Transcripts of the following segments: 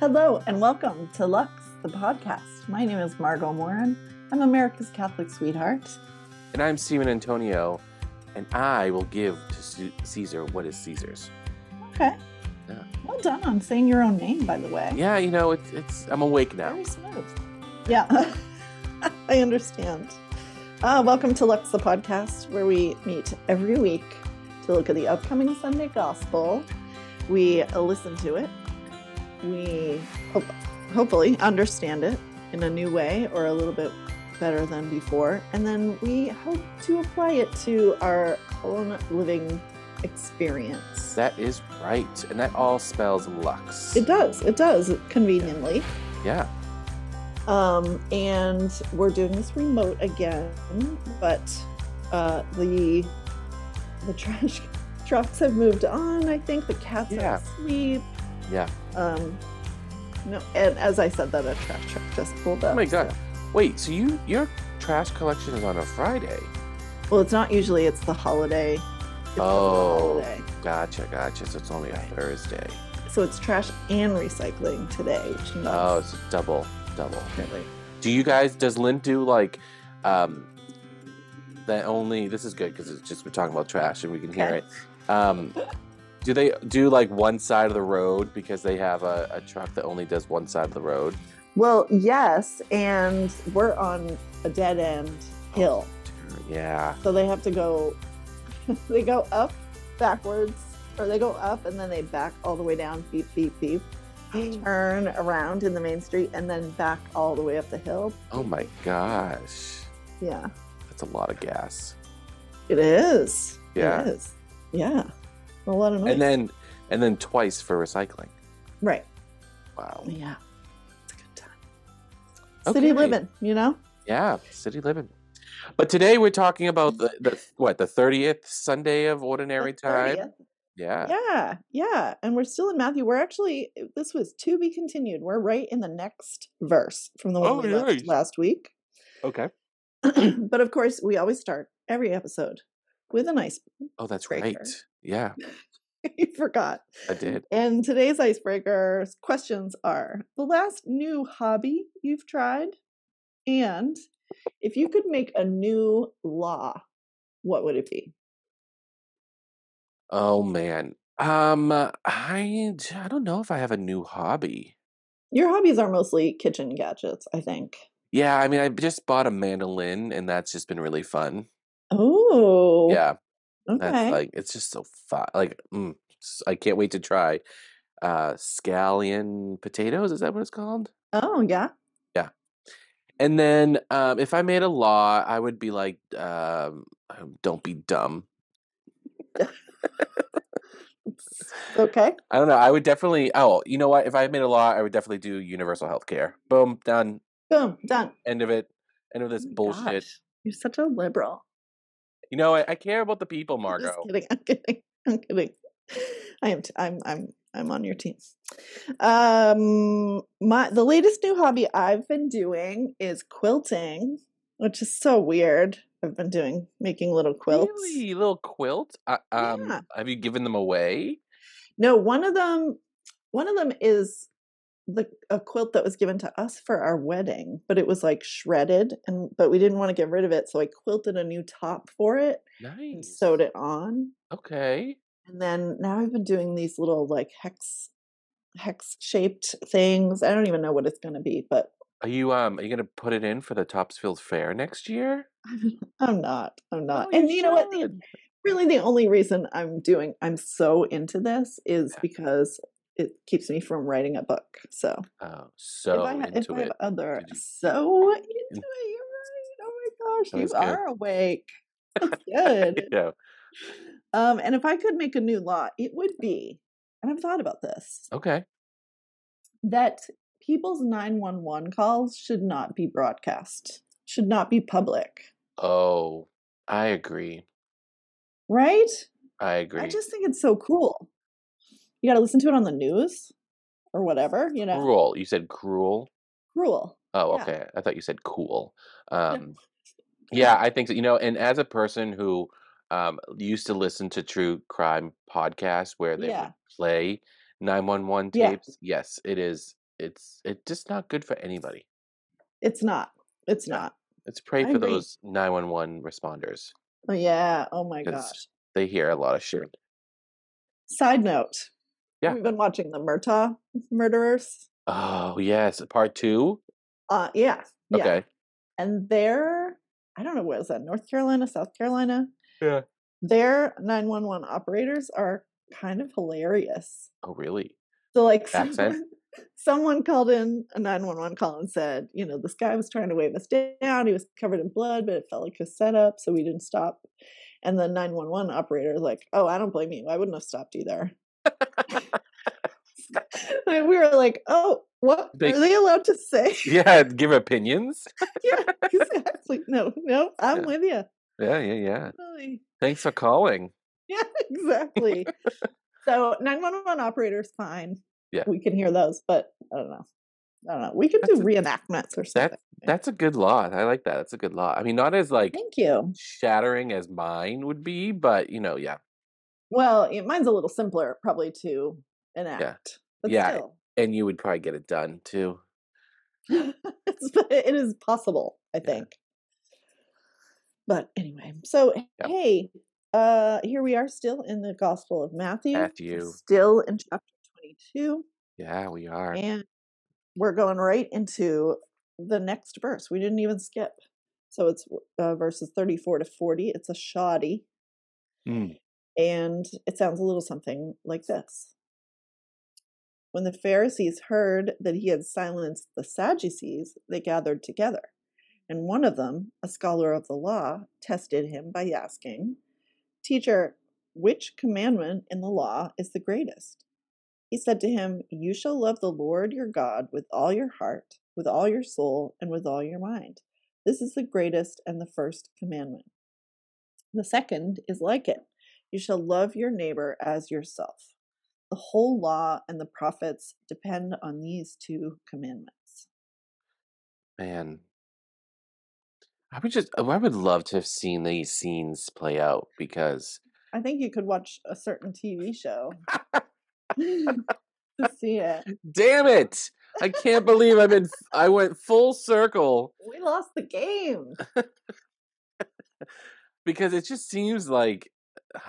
Hello and welcome to Lux, the podcast. My name is Margo Morin. I'm America's Catholic sweetheart. And I'm Stephen Antonio, and I will give to Caesar what is Caesar's. Okay. Yeah. Well done on saying your own name, by the way. Yeah, you know, it's, it's I'm awake now. Very smooth. Yeah, I understand. Uh, welcome to Lux, the podcast, where we meet every week to look at the upcoming Sunday Gospel. We listen to it. We hope, hopefully understand it in a new way or a little bit better than before. And then we hope to apply it to our own living experience. That is right. And that all spells Lux. It does. It does, conveniently. Yeah. Um, and we're doing this remote again, but uh, the the trash trucks have moved on. I think the cats Yeah. are asleep. Yeah. Um, no, and as I said, that a trash truck just pulled up. Oh my god. so- Wait, so you your trash collection is on a Friday? Well, it's not usually. It's the holiday. It's the Oh. holiday. Gotcha, gotcha. So it's only a Thursday. So it's trash and recycling today, Oh, it's double, double. really. Do you guys? Does Lynn do like, um, that only? This is good because it's just we're talking about trash and we can hear Okay. it. Um, do they do like one side of the road because they have a, a truck that only does one side of the road? Well, yes, and we're on a dead end hill. Oh, yeah. So they have to go, they go up backwards, or they go up and then they back all the way down, beep, beep, beep, turn around in the main street, and then back all the way up the hill. Oh my gosh, Yeah, that's a lot of gas. it is. Yeah. It is. Yeah. A lot of noise. And then, and then twice for recycling. right. Wow. Yeah. It's a good time. City living, you know? Yeah, city living. But today we're talking about the, the what the thirtieth Sunday of Ordinary Time. 30th. Yeah. Yeah, yeah. And we're still in Matthew. We're actually, this was to be continued. We're right in the next verse from the one Oh, we left last week. Okay. but of course, we always start every episode with an ice. Oh, that's Breaker. right. Yeah, you forgot. I did. And today's icebreaker questions are the last new hobby you've tried, and if you could make a new law, what would it be? Oh man. Um, I I don't know if I have a new hobby. Your hobbies are mostly kitchen gadgets, I think. Yeah, I mean, I just bought a mandolin, and that's just been really fun. Oh, Yeah, Okay. that's like it's just so fun. Like, mm, I can't wait to try. Uh, scallion potatoes. Is that what it's called? oh, yeah. Yeah. And then, um, if I made a law, I would be like, um, um, don't be dumb. Okay. I don't know. I would definitely. Oh, you know what? If I made a law, I would definitely do universal health care. Boom, done. Boom. Done. End of it. End of this Oh bullshit. gosh, You're such a liberal. You know, I, I care about the people, I'm Margo. Just kidding. I'm kidding. I'm kidding. I am. T- I'm. I'm. I'm on your team. Um, my the latest new hobby I've been doing is quilting, which is so weird. I've been doing making little quilts. Really, little quilt. Uh, um, Yeah. have you given them away? No, one of them. One of them is the a quilt that was given to us for our wedding, but it was like shredded, and but we didn't want to get rid of it, so I quilted a new top for it and Nice. sewed it on. Okay. And then now I've been doing these little like hex hex shaped things. I don't even know what it's going to be, but Are you um? Are you gonna put it in for the Topsfield Fair next year? I'm not. I'm not. Oh, and you know what? The, really, the only reason I'm doing I'm so into this is Yeah. because it keeps me from writing a book. So Oh, so if I, ha- if into I have other you- so into it, you're right. Oh my gosh, you good. are awake. That's good. yeah. um, and if I could make a new law, it would be, and I've thought about this, Okay. that people's 911 calls should not be broadcast, should not be public, Oh, I agree. right? I agree. I just think it's so cruel. You got to listen to it on the news or whatever, you know. cruel. You said cruel. Cruel. Oh, Yeah. okay. I thought you said cool. Um, yeah, I think so. You know, and as a person who um, used to listen to true crime podcasts where they Yeah. would play 911 Yeah. tapes, yes, it is it's it's just not good for anybody. It's not. It's not. Let's pray I for agree. those 911 responders Oh, yeah. Oh my gosh. they hear a lot of shit. Side note. Yeah. We've been watching the Murdaugh murderers. Oh yes, part two. Uh yeah. Yeah. Okay. And their I don't know what is that, North Carolina, South Carolina? Yeah. Their 911 operators are kind of hilarious. Oh really? So like Accent? someone, someone called in a 911 call and said, you know, this guy was trying to wave us down. He was covered in blood, but it felt like a setup, so we didn't stop. And the 911 operator was like, oh, I don't blame you. I wouldn't have stopped either. and we were like, oh, what They- are they allowed to say? Yeah, give opinions. yeah, exactly. No, no, I'm Yeah. with you. Yeah, yeah, yeah. Really. Thanks for calling. Yeah, exactly. so 911 operators, fine. Yeah. We can hear those, but I don't know. I don't know. We could That's do a- reenactments or something. That's a good law. I like that. That's a good law. I mean, not as like Thank you. shattering as mine would be, but you know, yeah. Well, yeah, mine's a little simpler probably to enact. But Yeah. still. And you would probably get it done too. it's, it is possible, I Yeah. think. But anyway, so Yep. hey, uh here we are still in the Gospel of Matthew. Matthew. Still in chapter 22. Yeah, we are. And we're going right into the next verse. We didn't even skip. So it's uh, verses 34 to 40. It's a shoddy. Mm. And it sounds a little something like this When the Pharisees heard that he had silenced the Sadducees, they gathered together. And one of them, a scholar of the law, tested him by asking, Teacher, which commandment in the law is the greatest? He said to him, You shall love the Lord your God with all your heart, with all your soul, and with all your mind. This is the greatest and the first commandment. The second is like it you shall love your neighbor as yourself. The whole law and the prophets depend on these two commandments. Man. I would just oh, I would love to have seen these scenes play out because I think you could watch a certain TV show to see it. damn it. I can't believe I've been I went full circle We lost the game. because it just seems like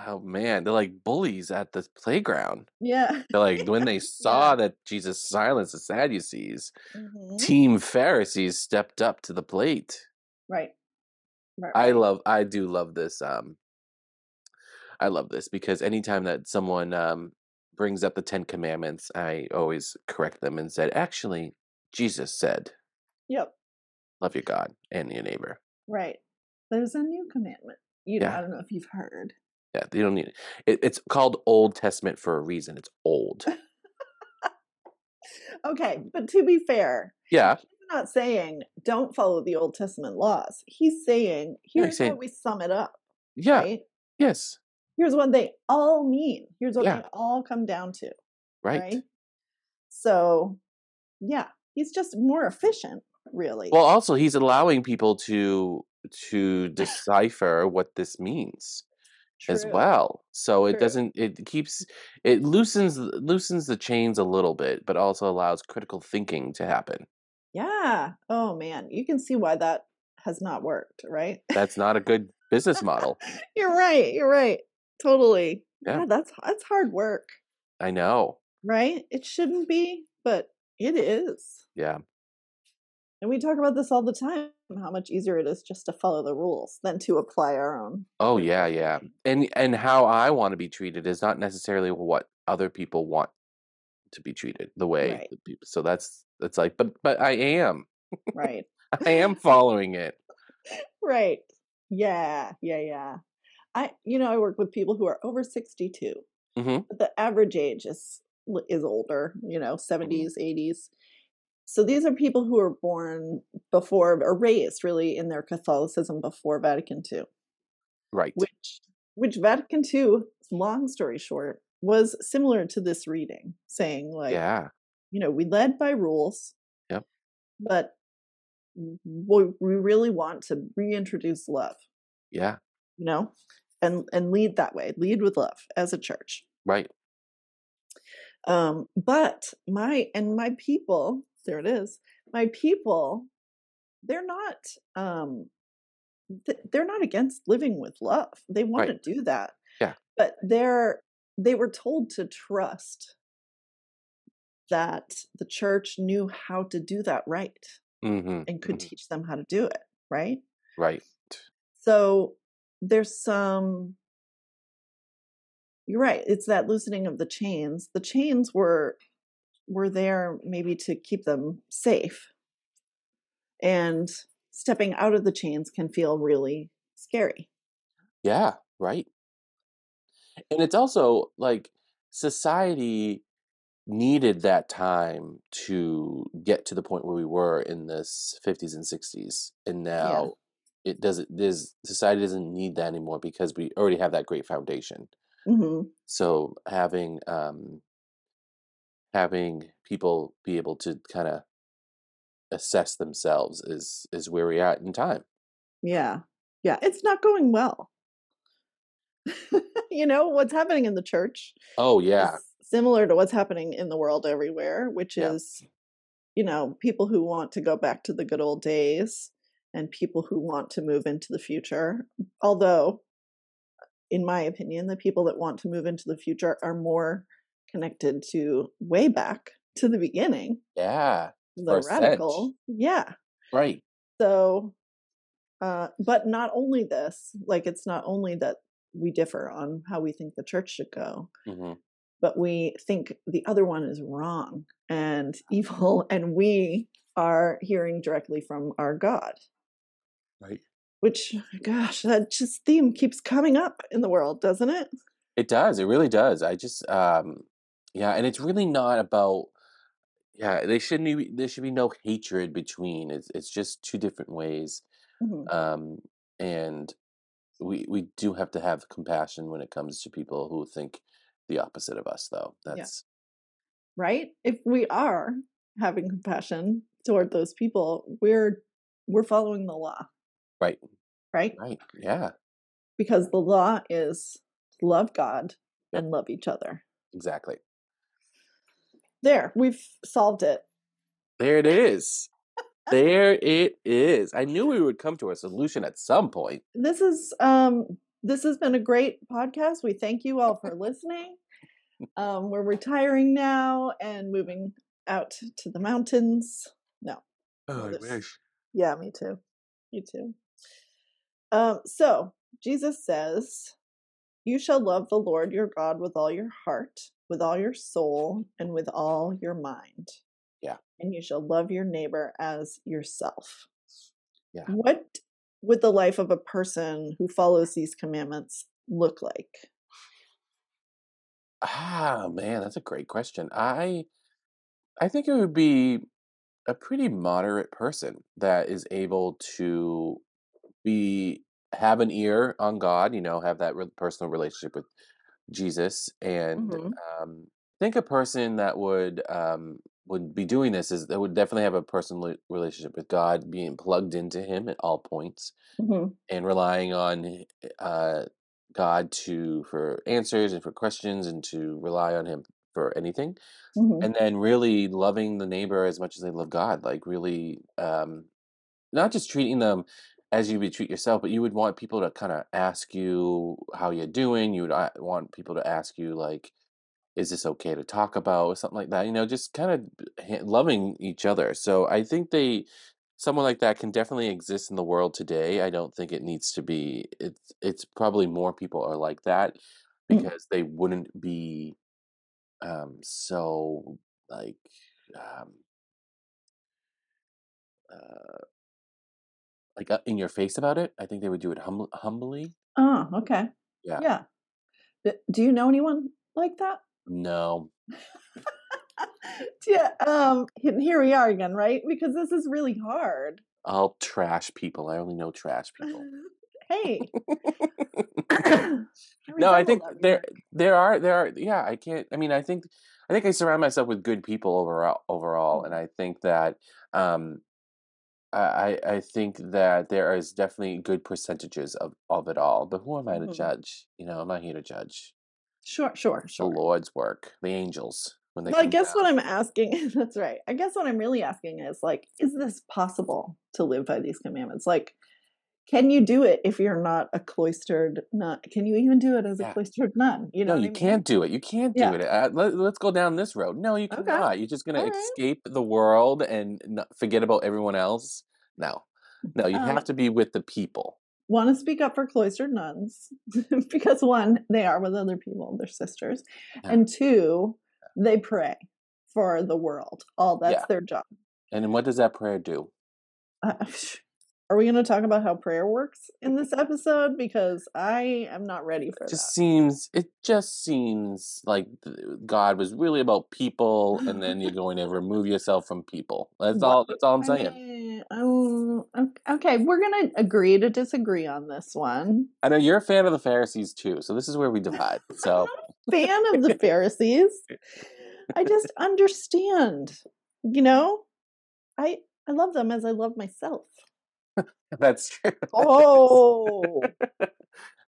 oh man, they're like bullies at the playground. Yeah. They're like when they saw that Jesus silenced the Sadducees, Mhm. Team Pharisees stepped up to the plate. Right. Right. I love I do love this um I love this because anytime that someone um brings up the 10 commandments, I always correct them and said, "Actually, Jesus said, Yep. love your God and your neighbor." Right. There's a new commandment. You know, Yeah. I don't know if you've heard. Yeah, you don't need it, it's called Old Testament for a reason. It's old. Okay, but to be fair, Yeah, he's not saying don't follow the Old Testament laws. He's saying Yeah, he's here's saying- how we sum it up. yeah, Right? yes, Here's what they all mean. Here's what Yeah. they all come down to. right. Right. So, yeah, he's just more efficient, really. Well, also he's allowing people to to decipher what this means. As well. So it doesn't it keeps it loosens loosens the chains a little bit, but also allows critical thinking to happen. Yeah. Oh man, you can see why that has not worked, right? That's not a good business model. You're right. You're right. Totally. Yeah. yeah that's that's hard work, I know. right? It shouldn't be, but it is. Yeah. And we talk about this all the time how much easier it is just to follow the rules than to apply our own. Oh yeah, yeah. And and how I want to be treated is not necessarily what other people want to be treated the way Right. the people. So that's that's like but but I am. Right. I am following it. right. Yeah. Yeah. Yeah. I, you know, I work with people who are over 62. Mhm. But the average age is is older, you know, 70s, 80s. So these are people who were born before or raised really in their Catholicism before Vatican II. Right. which which Vatican II, long story short, was similar to this reading, saying like, yeah. you know, we led by rules. Yep. But we, we really want to reintroduce love, Yeah. you know, and and lead that way, lead with love as a church. Right. Um, but my and my people, there it is. My people, they're not um th- they're not against living with love. They want Right. to do that. Yeah. But they're they were told to trust that the church knew how to do that right hmm and could teach them how to do it, right? Right. So there's some you're right, it's that loosening of the chains. The chains were were there maybe to keep them safe. And stepping out of the chains can feel really scary. Yeah. Right. And it's also like society needed that time to get to the point where we were in this 50s and 60s and now it doesn't there's society doesn't need that anymore because we already have that great foundation hmm so having um having people be able to kind of assess themselves is is where we're at in time Yeah. Yeah. It's not going well. you know, what's happening in the church oh yeah similar to what's happening in the world everywhere, which Yeah. is, you know, people who want to go back to the good old days and people who want to move into the future. Although, in my opinion, the people that want to move into the future are more connected to way back to the beginning, yeah the For a sense. radical. Yeah. right So, uh, but not only this, like it's not only that we differ on how we think the church should go, hmm but we think the other one is wrong and evil, and we are hearing directly from our God. right Which, gosh, that just theme keeps coming up in the world, doesn't it? It does. It really does. I just, um, yeah, and it's really not about, yeah, they shouldn't be, there should be no hatred between. It's it's just two different ways. Mhm. Um, and we we do have to have compassion when it comes to people who think the opposite of us, though. Yeah. That's Right? If we are having compassion toward those people, we're we're following the law, right, right? right. Yeah, Because the law is love God Yep. and love each other. exactly. There, we've solved it. There it is. There it is. I knew we would come to a solution at some point. This is um this has been a great podcast. We thank you all for listening. Um we're retiring now and moving out to the mountains. No. Oh, I wish. Yeah, me too. You too. Um so Jesus says, "You shall love the Lord your God with all your heart, with all your soul, and with all your mind." Yeah. And you shall love your neighbor as yourself. Yeah. What would the life of a person who follows these commandments look like? Ah, man, that's a great question. I I think it would be a pretty moderate person that is able to be have an ear on God, you know, have that re- personal relationship with Jesus, and Mhm. um, I think a person that would um, would be doing this is that would definitely have a personal relationship with God, being plugged into Him at all points, Mhm. and relying on uh, God to for answers and for questions, and to rely on Him for anything Mhm. and then really loving the neighbor as much as they love God, like really, um, not just treating them as you would treat yourself, but you would want people to kind of ask you how you're doing. You would uh, want people to ask you like, "Is this okay to talk about?" or something like that. You know, just kind of loving each other. So I think they, someone like that, can definitely exist in the world today. I don't think it needs to be. It's it's probably more people are like that Mm. because they wouldn't be um so like um uh like uh, in your face about it i think they would do it hum- humbly Oh, okay. yeah Yeah. D- Do you know anyone like that? no yeah. Um. Here we are again, right? Because this is really hard. i'll trash people i only know trash people hey. no i think there there are there are yeah i can't i mean i think i think i surround myself with good people overall overall and i think that um I, I think that there is definitely good percentages of, of it all, but who am I to Mhm. judge? You know, I'm not here to judge. Sure, sure, sure. the. Lord's work, the angels. when they Well, I guess down. what I'm asking, that's right. I guess what I'm really asking is like, is this possible to live by these commandments? Like, can you do it if you're not a cloistered nun? Can you even do it as a Yeah. cloistered nun? You know, no, you I mean? can't do it. You can't do Yeah. it. Uh, let, let's go down this road. No, you Okay. cannot. You're just All right. escape the world and forget about everyone else. No, no, you Um, have to be with the people. want to speak up for cloistered nuns because one, they are with other people, they're sisters, Yeah. and two, they pray for the world. All that's their job. And what does that prayer do? Uh, are we going to talk about how prayer works in this episode? Because I am not ready for It just that. seems. It just seems like God was really about people, and then you're going to remove yourself from people. That's all. That's all I'm I saying. mean, um, ok- okay, we're going to agree to disagree on this one. I know you're a fan of the Pharisees too, so this is where we divide. So Fan of the Pharisees. I just understand, you know, I I love them as I love myself. that's true. Oh,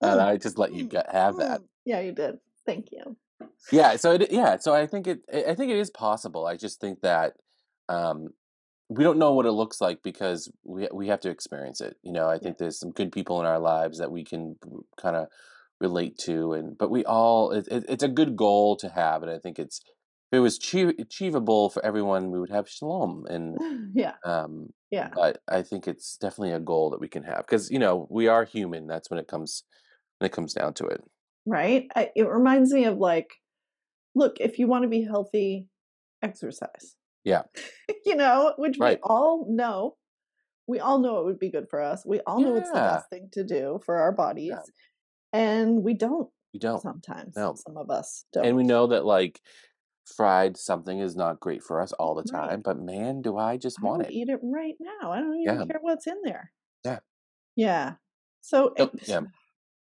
and Mm, I just let you mm, get, have that. mm. yeah, you did. Thank you. Yeah. So it, yeah. So I think it. I think it is possible. I just think that um, we don't know what it looks like because we we have to experience it. You know, I think there's some good people in our lives that we can kind of relate to, and but we all it, it, it's a good goal to have, and I think it's if it was achie- achievable for everyone, we would have shalom, and Yeah, um, yeah, but I think it's definitely a goal that we can have because you know we are human. That's when it comes when it comes down to it. right. I, it reminds me of like, look, if you want to be healthy, exercise. Yeah. you know, which we all know. We all know it would be good for us. We all know it's the best thing to do for our bodies, and we don't You don't. sometimes. No. Some of us don't. And we know that like fried something is not great for us all the Right. time, but man, do I just I want it. eat it right now. I don't even Yeah. care what's in there. Yeah. Yeah. So, So, yeah.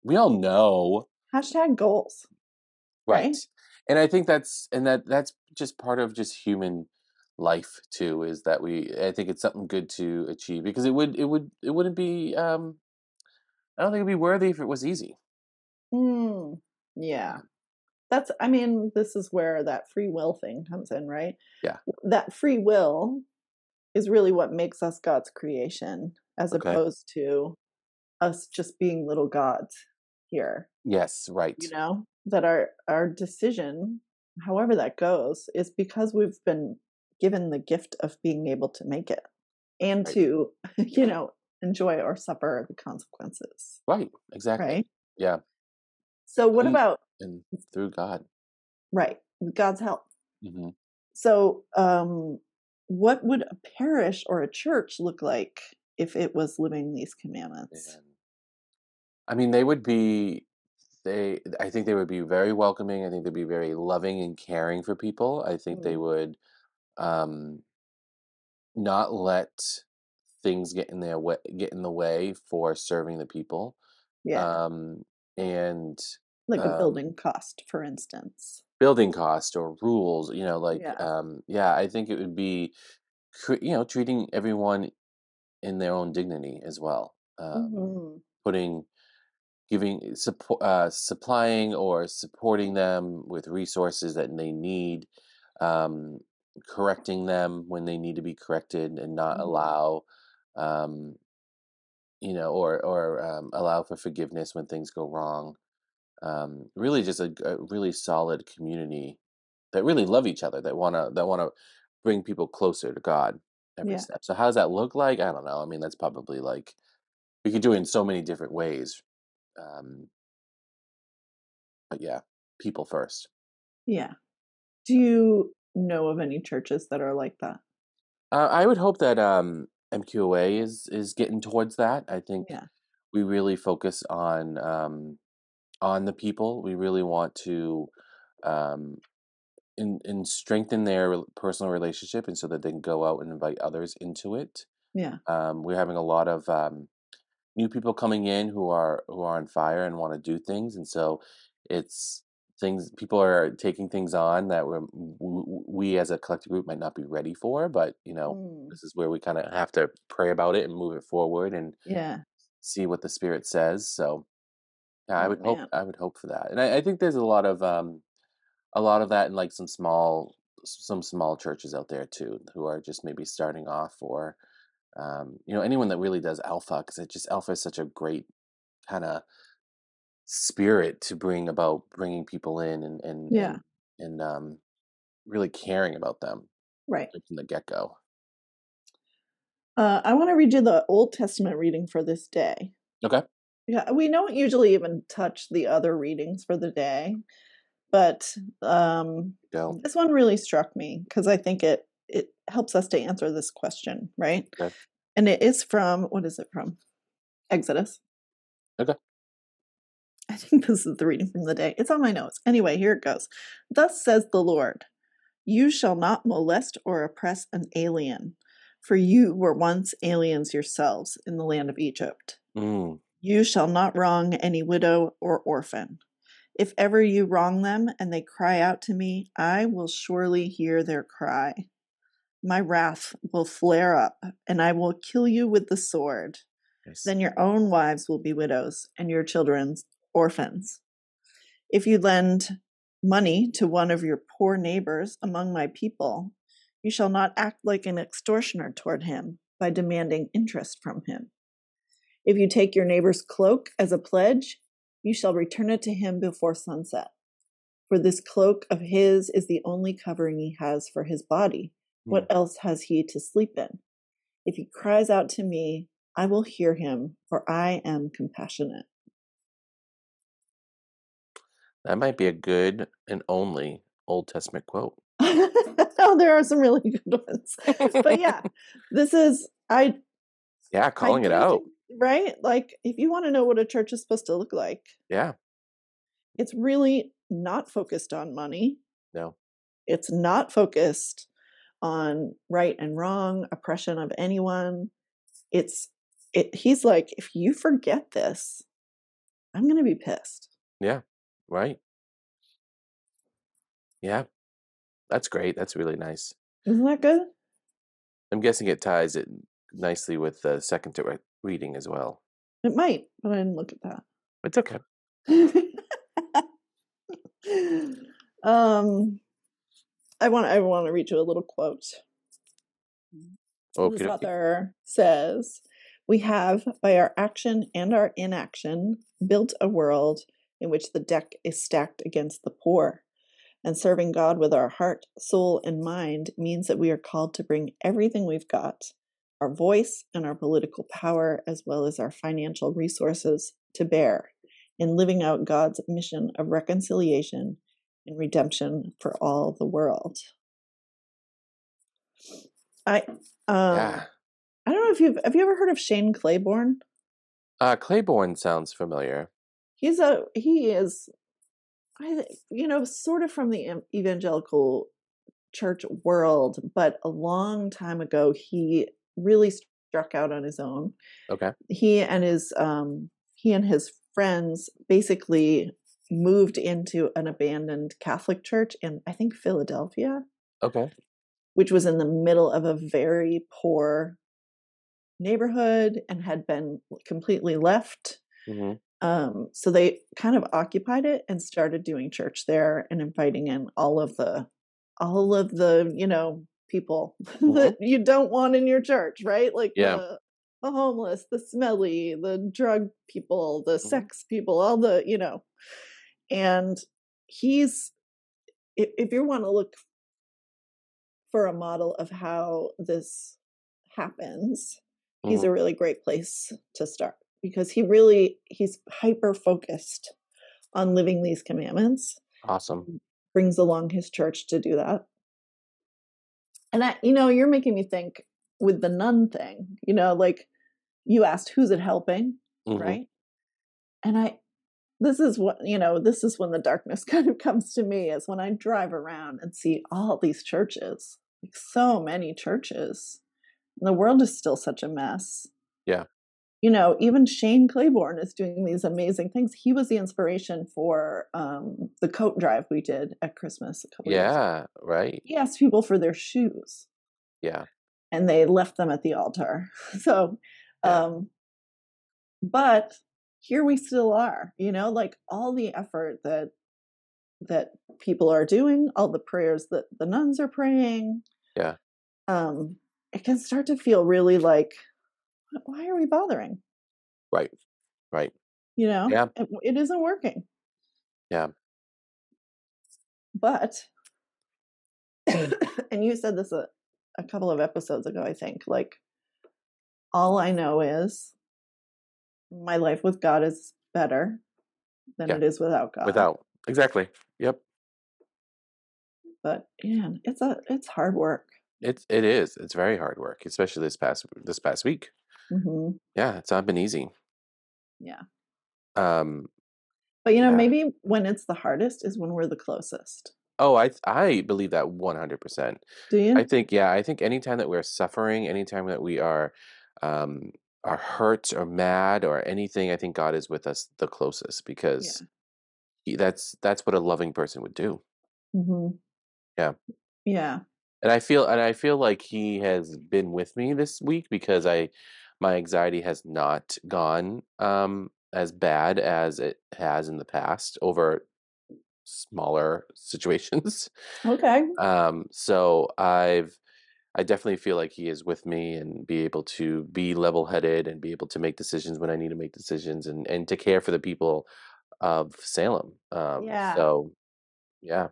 We all know, hashtag goals. right? Right. And I think that's and that that's just part of just human life too is that we I think it's something good to achieve because it would it would it wouldn't be um I don't think it'd be worthy if it was easy. Mm, yeah. That's, I mean, this is where that free will thing comes in, right? Yeah. That free will is really what makes us God's creation as Okay. opposed to us just being little gods here, Yes, right. you know? That our our decision, however that goes, is because we've been given the gift of being able to make it and Right. to, you know, enjoy or suffer the consequences, Right. Exactly. right? Yeah. So what And- about And through God. right, with God's help? hmm So, um, what would a parish or a church look like if it was living these commandments? And I mean, they would be they I think they would be very welcoming. I think they'd be very loving and caring for people. I think they Mm. would um not let things get in their way get in the way for serving the people. Yeah, Um and like a um, building cost, for instance. building cost or rules, you know, like Yeah. um yeah, I think it would be you know, treating everyone in their own dignity as well. Um Mhm. putting giving support uh, supplying or supporting them with resources that they need um, correcting them when they need to be corrected and not Mhm. allow um, you know or or um, allow for forgiveness when things go wrong um, really just a really solid community that really love each other that want to that want to bring people closer to god every Yeah. step so how does that look like i don't know i mean that's probably like we could do it in so many different ways um, but yeah, people first. Yeah. Do you know of any churches that are like that? Uh, I would hope that um, MQOA is is getting towards that. I think Yeah. we really focus on um, on the people. We really want to um, in, in strengthen their personal relationship, and so that they can go out and invite others into it. Yeah. Um, we're having a lot of um, new people coming in who are who are on fire and want to do things, and so it's things people are taking things on that we're, w- w- we as a collective group might not be ready for, but you know Mm. this is where we kind of have to pray about it and move it forward and Yeah. see what the spirit says. So yeah, I Oh, would hope man. I would hope for that, and I, I think there's a lot of um a lot of that in like some small some small churches out there too who are just maybe starting off or um, you know anyone that really does alpha because it just alpha is such a great kind of spirit to bring about bringing people in and and Yeah. and, and um, really caring about them Right. from the get-go Uh, I want to read you the Old Testament reading for this day. okay Yeah, we don't usually even touch the other readings for the day, but um, this one really struck me because I think it it helps us to answer this question, right? Okay. And it is from what is it from? Exodus. Okay. I think this is the reading from the day. It's on my notes. Anyway, here it goes. Thus says the Lord, you shall not molest or oppress an alien, for you were once aliens yourselves in the land of Egypt. mm, You shall not wrong any widow or orphan. If ever you wrong them and they cry out to me, I will surely hear their cry. My wrath will flare up, and I will kill you with the sword. nice. Then your own wives will be widows, and your children's orphans. If you lend money to one of your poor neighbors among my people, you shall not act like an extortioner toward him by demanding interest from him. If you take your neighbor's cloak as a pledge, you shall return it to him before sunset. For this cloak of his is the only covering he has for his body. What mm. else has he to sleep in? If he cries out to me, I will hear him, for I am compassionate. that might be a good and only old testament quote oh, there are some really good ones. But yeah, this is I yeah I calling it out think- right? Like if you want to know what a church is supposed to look like, yeah it's really not focused on money. no It's not focused on right and wrong, oppression of anyone. It's it he's like if you forget this, I'm going to be pissed. yeah right yeah that's great that's really nice Isn't that good? i'm guessing it ties it nicely with the second reading as well It might, but I didn't look at that. it's okay um I want I want to read you a little quote. okay This author says, We have, by our action and our inaction, built a world in which the deck is stacked against the poor. And serving God with our heart, soul, and mind means that we are called to bring everything we've got our voice and our political power, as well as our financial resources, to bear in living out God's mission of reconciliation and redemption for all the world. I um, yeah I don't know if you've have you ever heard of Shane Claiborne? uh claiborne sounds familiar He's a he is I you know sort of from the evangelical church world, but a long time ago he really struck out on his own. okay He and his um he and his friends basically moved into an abandoned Catholic church in I think Philadelphia. okay which was in the middle of a very poor neighborhood and had been completely left. hmm Um, so they kind of occupied it and started doing church there and inviting in all of the all of the you know people that you don't want in your church, right? Like Yeah. the, the homeless, the smelly, the drug people, the Mhm. sex people, all the you know. And he's if, if you want to look for a model of how this happens, he's a really great place to start because he really he's hyper focused on living these commandments awesome brings along his church to do that and i you know you're making me think with the nun thing you know like you asked who's it helping Mhm. right and i this is what you know this is when the darkness kind of comes to me is when i drive around and see all these churches like so many churches and the world is still such a mess Yeah. You know even shane claiborne is doing these amazing things he was the inspiration for um the coat drive we did at christmas a couple years ago. yeah right he asked people for their shoes yeah and they left them at the altar. So, Yeah. um, but here we still are, you know, like all the effort that that people are doing, all the prayers that the nuns are praying. Yeah. Um, it can start to feel really like, why are we bothering? Right. Right. You know, Yeah. it, it isn't working. Yeah. But, and you said this a, a couple of episodes ago, I think, like, all I know is my life with God is better than Yeah. it is without God. Without exactly. Yep. but man, it's a it's hard work. It's it is. It's very hard work, especially this past this past week. Hmm Yeah, it's not been easy. Yeah, Um. but you know, Yeah. maybe when it's the hardest is when we're the closest. Oh, I I believe that one hundred percent. Do you? I think yeah. I think anytime that we're suffering, anytime that we are, um, are hurt or mad or anything, I think God is with us the closest because he, that's that's what a loving person would do. hmm Yeah. Yeah. and I feel and I feel like he has been with me this week because I my anxiety has not gone um as bad as it has in the past over smaller situations. Okay. Um so I've I definitely feel like he is with me and be able to be level-headed and be able to make decisions when I need to make decisions and and to care for the people of Salem. Um Yeah. so yeah.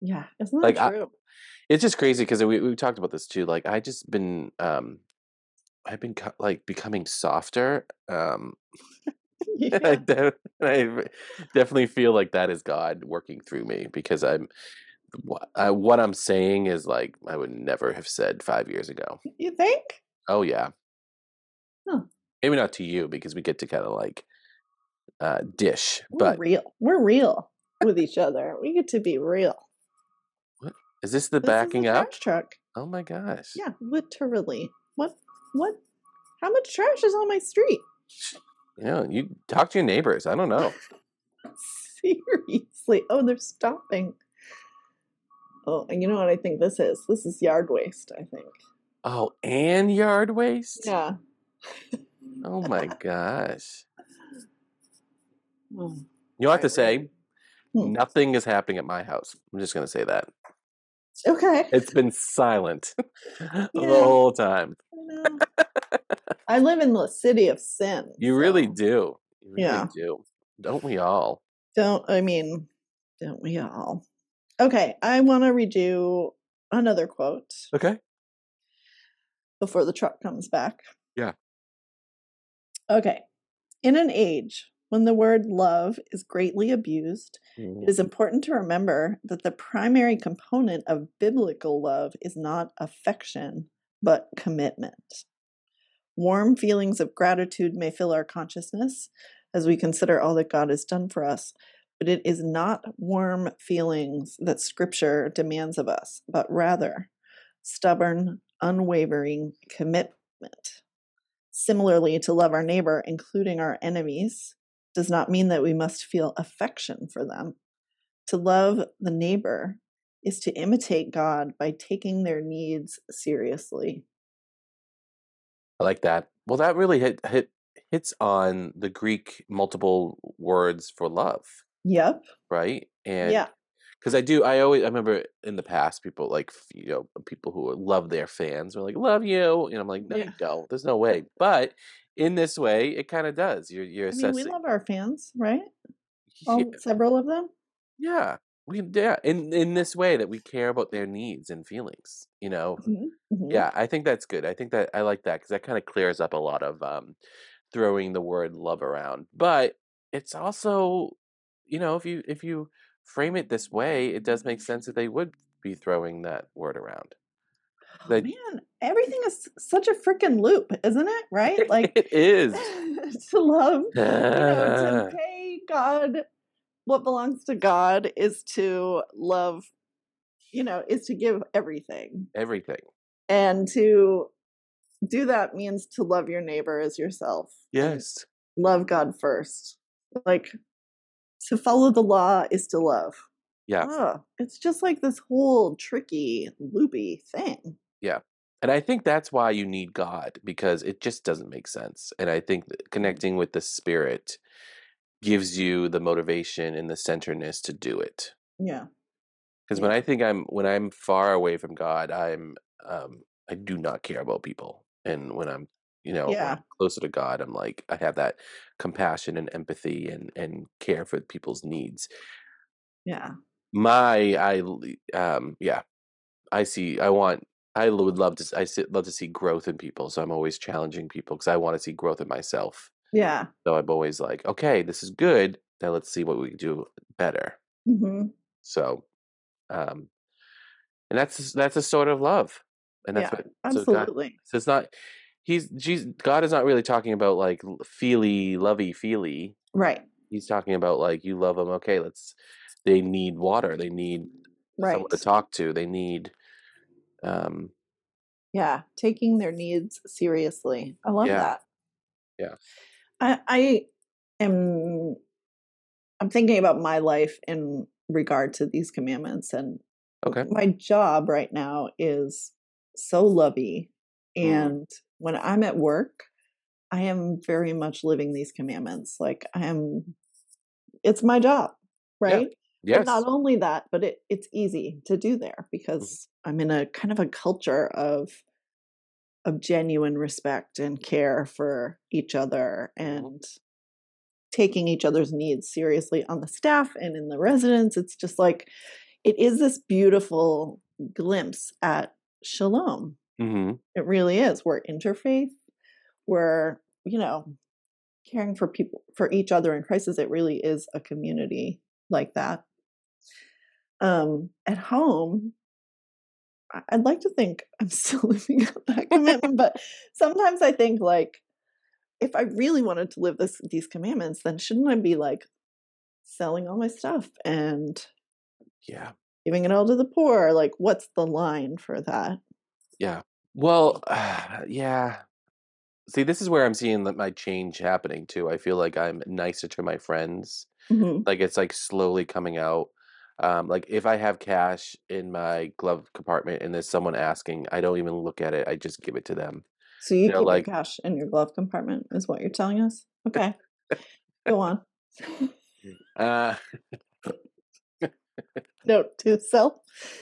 Yeah. Isn't that Like, I- true? It's just crazy because we we talked about this too. Like I just been um I've been co- like becoming softer. Um and I, de- I definitely feel like that is God working through me because I'm what I, what I'm saying is like I would never have said 5 years ago. You think? Oh yeah. Huh. Maybe not to you because we get to kind of like uh dish, We're but real. We're real with each other. We get to be real. What is this the This backing up? truck. Oh my gosh. Yeah, literally. What? What? How much trash is on my street? Yeah, you talk to your neighbors. I don't know. Seriously. Oh, they're stopping. Oh, and you know what I think this is? This is yard waste, I think. Oh, and yard waste? Yeah. Oh my gosh. Oh, You know what I have to say? Hmm. Nothing is happening at my house. I'm just going to say that. Okay. It's been silent the whole time. I know. I live in the city of sin. You really do. You really Yeah. do. Don't we all? Don't, I mean, don't we all? Okay, I want to redo another quote Okay. before the truck comes back. Yeah. Okay. In an age when the word love is greatly abused, Mm, it is important to remember that the primary component of biblical love is not affection, but commitment. Warm feelings of gratitude may fill our consciousness as we consider all that God has done for us, but it is not warm feelings that Scripture demands of us, but rather stubborn, unwavering commitment. Similarly, to love our neighbor, including our enemies, does not mean that we must feel affection for them. To love the neighbor is to imitate God by taking their needs seriously. I like that. Well, that really hit, hit hits on the Greek multiple words for love, Yep. right? And yeah. because I do, I always I remember in the past people like you know people who love their fans were like love you, and I'm like no Yeah. you don't. There's no way. But in this way, it kind of does. You're you're I mean, we love our fans, right? Yeah, All, several of them. yeah, we yeah in in this way that we care about their needs and feelings. You know, Mhm, mhm. yeah, I think that's good. I think that I like that because that kind of clears up a lot of um throwing the word love around. But it's also, you know, if you if you frame it this way, it does make sense that they would be throwing that word around. Oh, That man, everything is such a freaking loop, isn't it? Right? Like it is. to love, you know, to pay God what belongs to God is to love, you know, is to give everything. Everything. And to do that means to love your neighbor as yourself. Yes. Love God first. Like to follow the law is to love. Yeah. Oh, it's just like this whole tricky, loopy thing. Yeah. And I think that's why you need God because it just doesn't make sense. And I think that Mm. connecting with the spirit gives you the motivation and the centeredness to do it. Yeah. Because when I think I'm when I'm far away from God, I'm um I do not care about people. And when I'm you know Yeah. I'm closer to God, I'm like I have that compassion and empathy and and care for people's needs. Yeah. My I um yeah, I see I want I would love to I love to see growth in people. So I'm always challenging people because I want to see growth in myself. Yeah. So I'm always like, okay, this is good. Now let's see what we can do better. hmm So um and that's that's a sort of love and that's Yeah. what so god Absolutely. so it's not he's jesus god is not really talking about like feely lovey feely Right. he's talking about like you love them okay let's they need water they need Right. someone to talk to they need um Yeah. Taking their needs seriously. I love yeah that. yeah I I am I'm thinking about my life in regard to these commandments and okay. my job right now is so lovey mm, and when I'm at work I am very much living these commandments like I am it's my job yeah. right? But not only that but it it's easy to do there mhm, because I'm in a kind of a culture of of genuine respect and care for each other mhm, and taking each other's needs seriously on the staff and in the residence. It's just like it is this beautiful glimpse at shalom. mhm, It really is. We're interfaith. We're, you know, caring for people for each other in crisis. It really is a community like that. Um, at home, I'd like to think I'm still living up that commitment, but sometimes I think like if I really wanted to live this these commandments, then shouldn't I be like selling all my stuff and yeah giving it all to the poor? Like, what's the line for that? yeah well yeah see this is where i'm seeing that my change happening too i feel like i'm nicer to my friends Mhm. like it's like slowly coming out um like if i have cash in my glove compartment and there's someone asking i don't even look at it i just give it to them So you you know keep your like cash in your glove compartment, is what you're telling us? Okay, go on. uh, Note to self.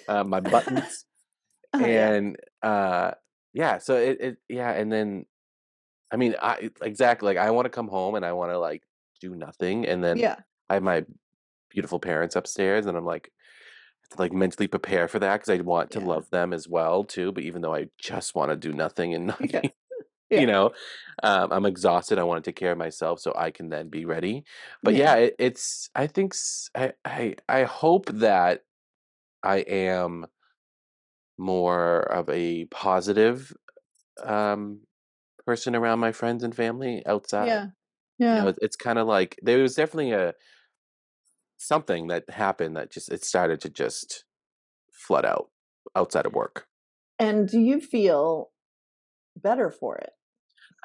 uh my buttons Oh yeah, and uh yeah so it, it yeah and then i mean i exactly like i want to come home and i want to like do nothing and then yeah, i have my beautiful parents upstairs and i'm like to, like mentally prepare for that because i want to yeah, love them as well too but even though i just want to do nothing and yeah, nothing you know um, i'm exhausted i want to take care of myself so i can then be ready. But yeah, yeah it, it's i think I hope that i am more of a positive um person around my friends and family outside. Yeah, you know yeah. it's kind of like there was definitely a something that happened that just it started to just flood out outside of work And do you feel better for it?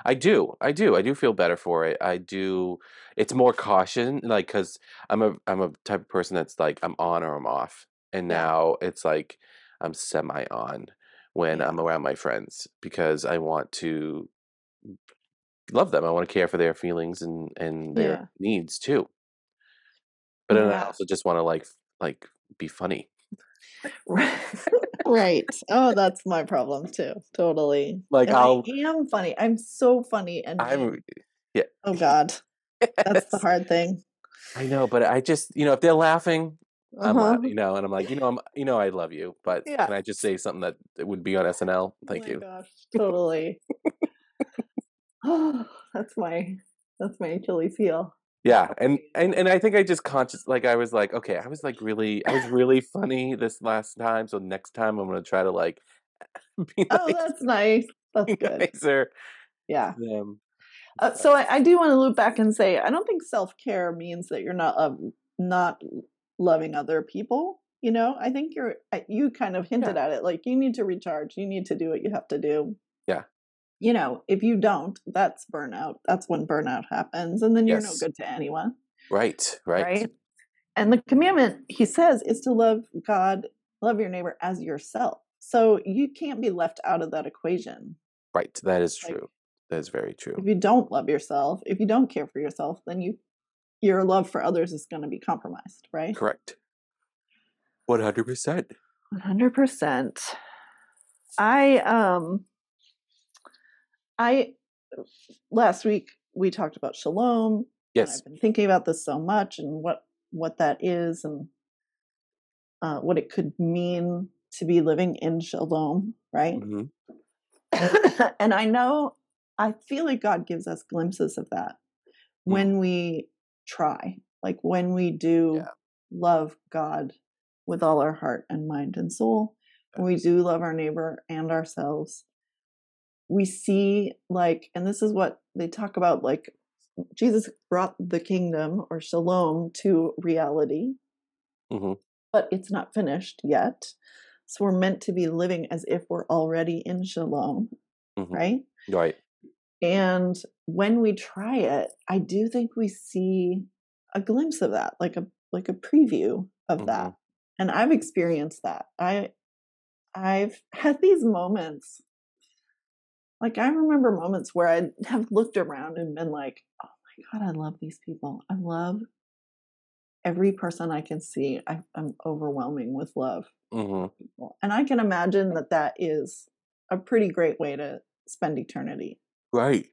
I do. I do. I do feel better for it. I do. It's more caution, like, cause I'm a I'm a type of person that's like I'm on or I'm off, and now it's like I'm semi on when I'm around my friends because I want to love them. I want to care for their feelings and and their yeah, needs too. But then I also just want to like like be funny. right. Oh, that's my problem too. Totally. Like And I I'll am funny. I'm so funny and I'm yeah. Oh God, that's the hard thing. I know, but I just you know if they're laughing, Uh I'm you know, and I'm like, you know, I'm you know I love you, but Yeah. can I just say something that it would be on SNL? Oh Thank my you. gosh, totally. Oh, that's my that's my Achilles heel. Yeah, and and and I think I just conscious like I was like, okay, I was like really I was really funny this last time, so next time I'm gonna try to like be Oh, nice, that's nice. That's be good. nicer Yeah. Uh, so I, I do want to loop back and say I don't think self care means that you're not not loving other people. You know, I think you're you kind of hinted yeah, at it. Like you need to recharge. You need to do what you have to do. yeah, You know, if you don't, that's burnout. That's when burnout happens, and then you're no good to anyone, right, right, right? And the commandment he says is to love God, love your neighbor as yourself. So you can't be left out of that equation. right. That is Like true. That is very true. if you don't love yourself, if you don't care for yourself, then you your love for others is going to be compromised, right? Correct. One hundred percent. 100%. I um I last week we talked about shalom. Yes. I've been thinking about this so much and what what that is and uh, what it could mean to be living in shalom, right? hmm and I know I feel like God gives us glimpses of that when we try, like when we do Yeah. love God with all our heart and mind and soul, when we do love our neighbor and ourselves. We see, like, and this is what they talk about, like, Jesus brought the kingdom or shalom to reality, hmm but it's not finished yet. So we're meant to be living as if we're already in shalom, hmm right? Right. And when we try it, I do think we see a glimpse of that, like a like a preview of Mhm. that. And I've experienced that. I I've had these moments. Like I remember moments where I have looked around and been like, "Oh my god, I love these people. I love every person I can see. I, I'm overwhelming with love." hmm people. And I can imagine that that is a pretty great way to spend eternity. Right.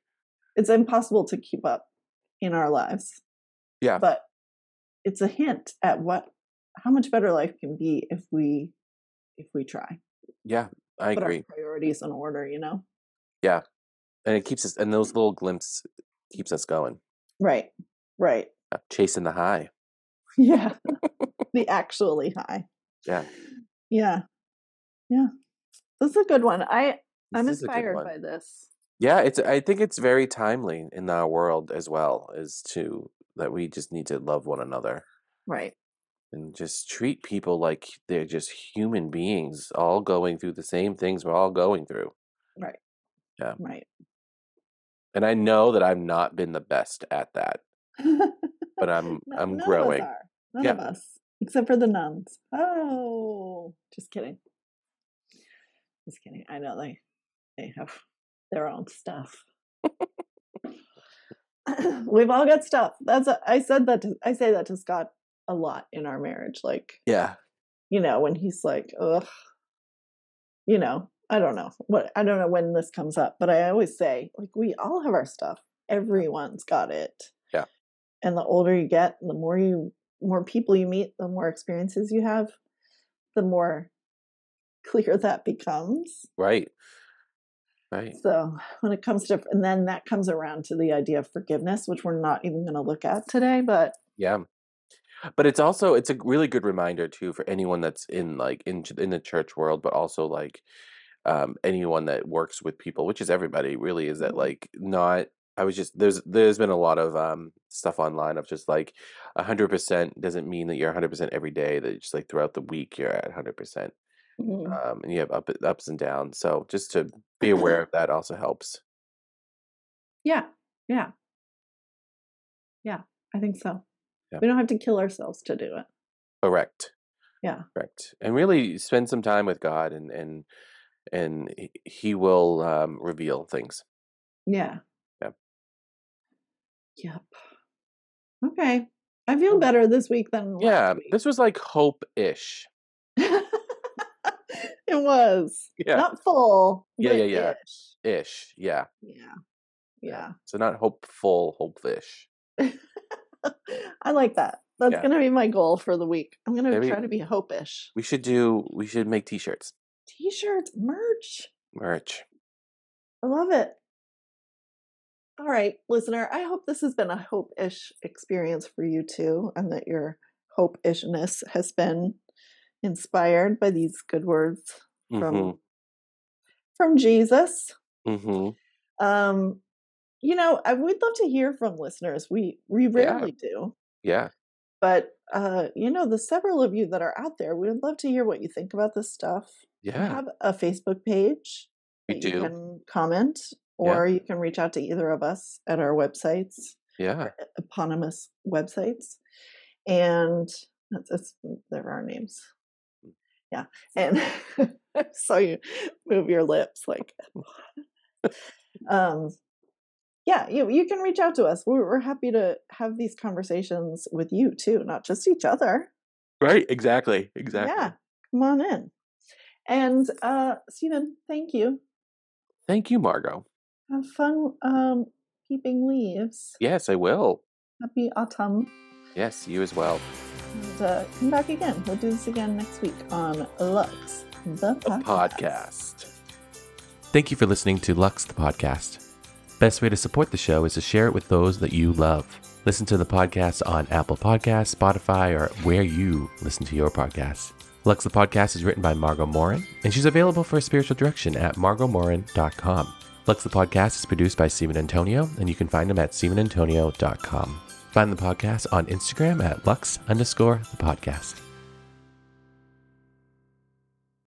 It's impossible to keep up in our lives, Yeah. but it's a hint at what how much better life can be if we if we try. Yeah. I Put agree. our priorities in order, you know? And it keeps us, and those little glimpses keeps us going, Right. Right. uh, chasing the high. Yeah. the actually high. Yeah. Yeah. Yeah. This is a good one. I I'm This good inspired by this. Yeah, it's. I think it's very timely in our world as well, is to that we just need to love one another Right. and just treat people like they're just human beings, all going through the same things we're all going through. Right. Yeah. Right. And I know that I've not been the best at that, but I'm No- I'm growing. Of us are. None Yeah. of us, except for the nuns. Oh, just kidding. Just kidding. I know they they have their own stuff. We've all got stuff. That's a, I said that to, I say that to Scott a lot in our marriage. Like Yeah. you know when he's like, ugh, you know, I don't know what I don't know when this comes up, but I always say like we all have our stuff. Everyone's got it. Yeah. And the older you get, the more you more people you meet, the more experiences you have, the more clear that becomes. Right. Right. So when it comes to and then that comes around to the idea of forgiveness, which we're not even going to look at today, but Yeah. But it's also it's a really good reminder too for anyone that's in like in in the church world, but also like um anyone that works with people, which is everybody really, is that Mhm. like not I was just there's there's been a lot of um stuff online of just like a hundred percent doesn't mean that you're a hundred percent every day, that just like throughout the week you're at hundred percent. Mhm. Um and you have up ups and downs. So just to be aware of that also helps. yeah. Yeah. Yeah, I think so. Yeah. We don't have to kill ourselves to do it. Correct. Yeah. Correct. And really spend some time with God and and and he- will um reveal things. Yeah. Yep. Yep. Okay. I feel better this week than last Yeah, week. this was like hope-ish. it was Yeah, not full. Yeah, yeah, yeah. ish. ish. Yeah, Yeah. Yeah. So not hopeful, hope-ish. I like that. That's Yeah. going to be my goal for the week. I'm going to Maybe- try to be hope-ish. We should do. We should make T-shirts, T-shirts, merch. merch. I love it. All right, listener, I hope this has been a hope ish experience for you too, and that your hope ishness has been inspired by these good words from Mm-hmm. from Jesus. Mm-hmm. Um, you know, I would love to hear from listeners. We we rarely do, Yeah. but uh, you know, the several of you that are out there, we would love to hear what you think about this stuff. We Yeah. have a Facebook page We that you do. can comment, Yeah. or you can reach out to either of us at our websites, Yeah. our eponymous websites, and that's, that's mm, there are names. Mm. Yeah, and so you move your lips like, um, yeah, you you can reach out to us. We're, we're happy to have these conversations with you too, not just each other. Right. Exactly. Exactly. Yeah, come on in. And uh, Stephen, thank you. Thank you, Margo. Have fun um, peeping leaves. Yes, I will. Happy autumn. Yes, you as well. And uh, come back again. We'll do this again next week on Lux, the podcast. podcast. Thank you for listening to Lux the podcast. Best way to support the show is to share it with those that you love. Listen to the podcast on Apple Podcasts, Spotify, or where you listen to your podcasts. Lux the podcast is written by Margo Morin, and she's available for spiritual direction at margotmorin.com. Lux the podcast is produced by Stephen Antonio, and you can find him at stephenantonio.com. Find the podcast on Instagram at lux underscore the podcast.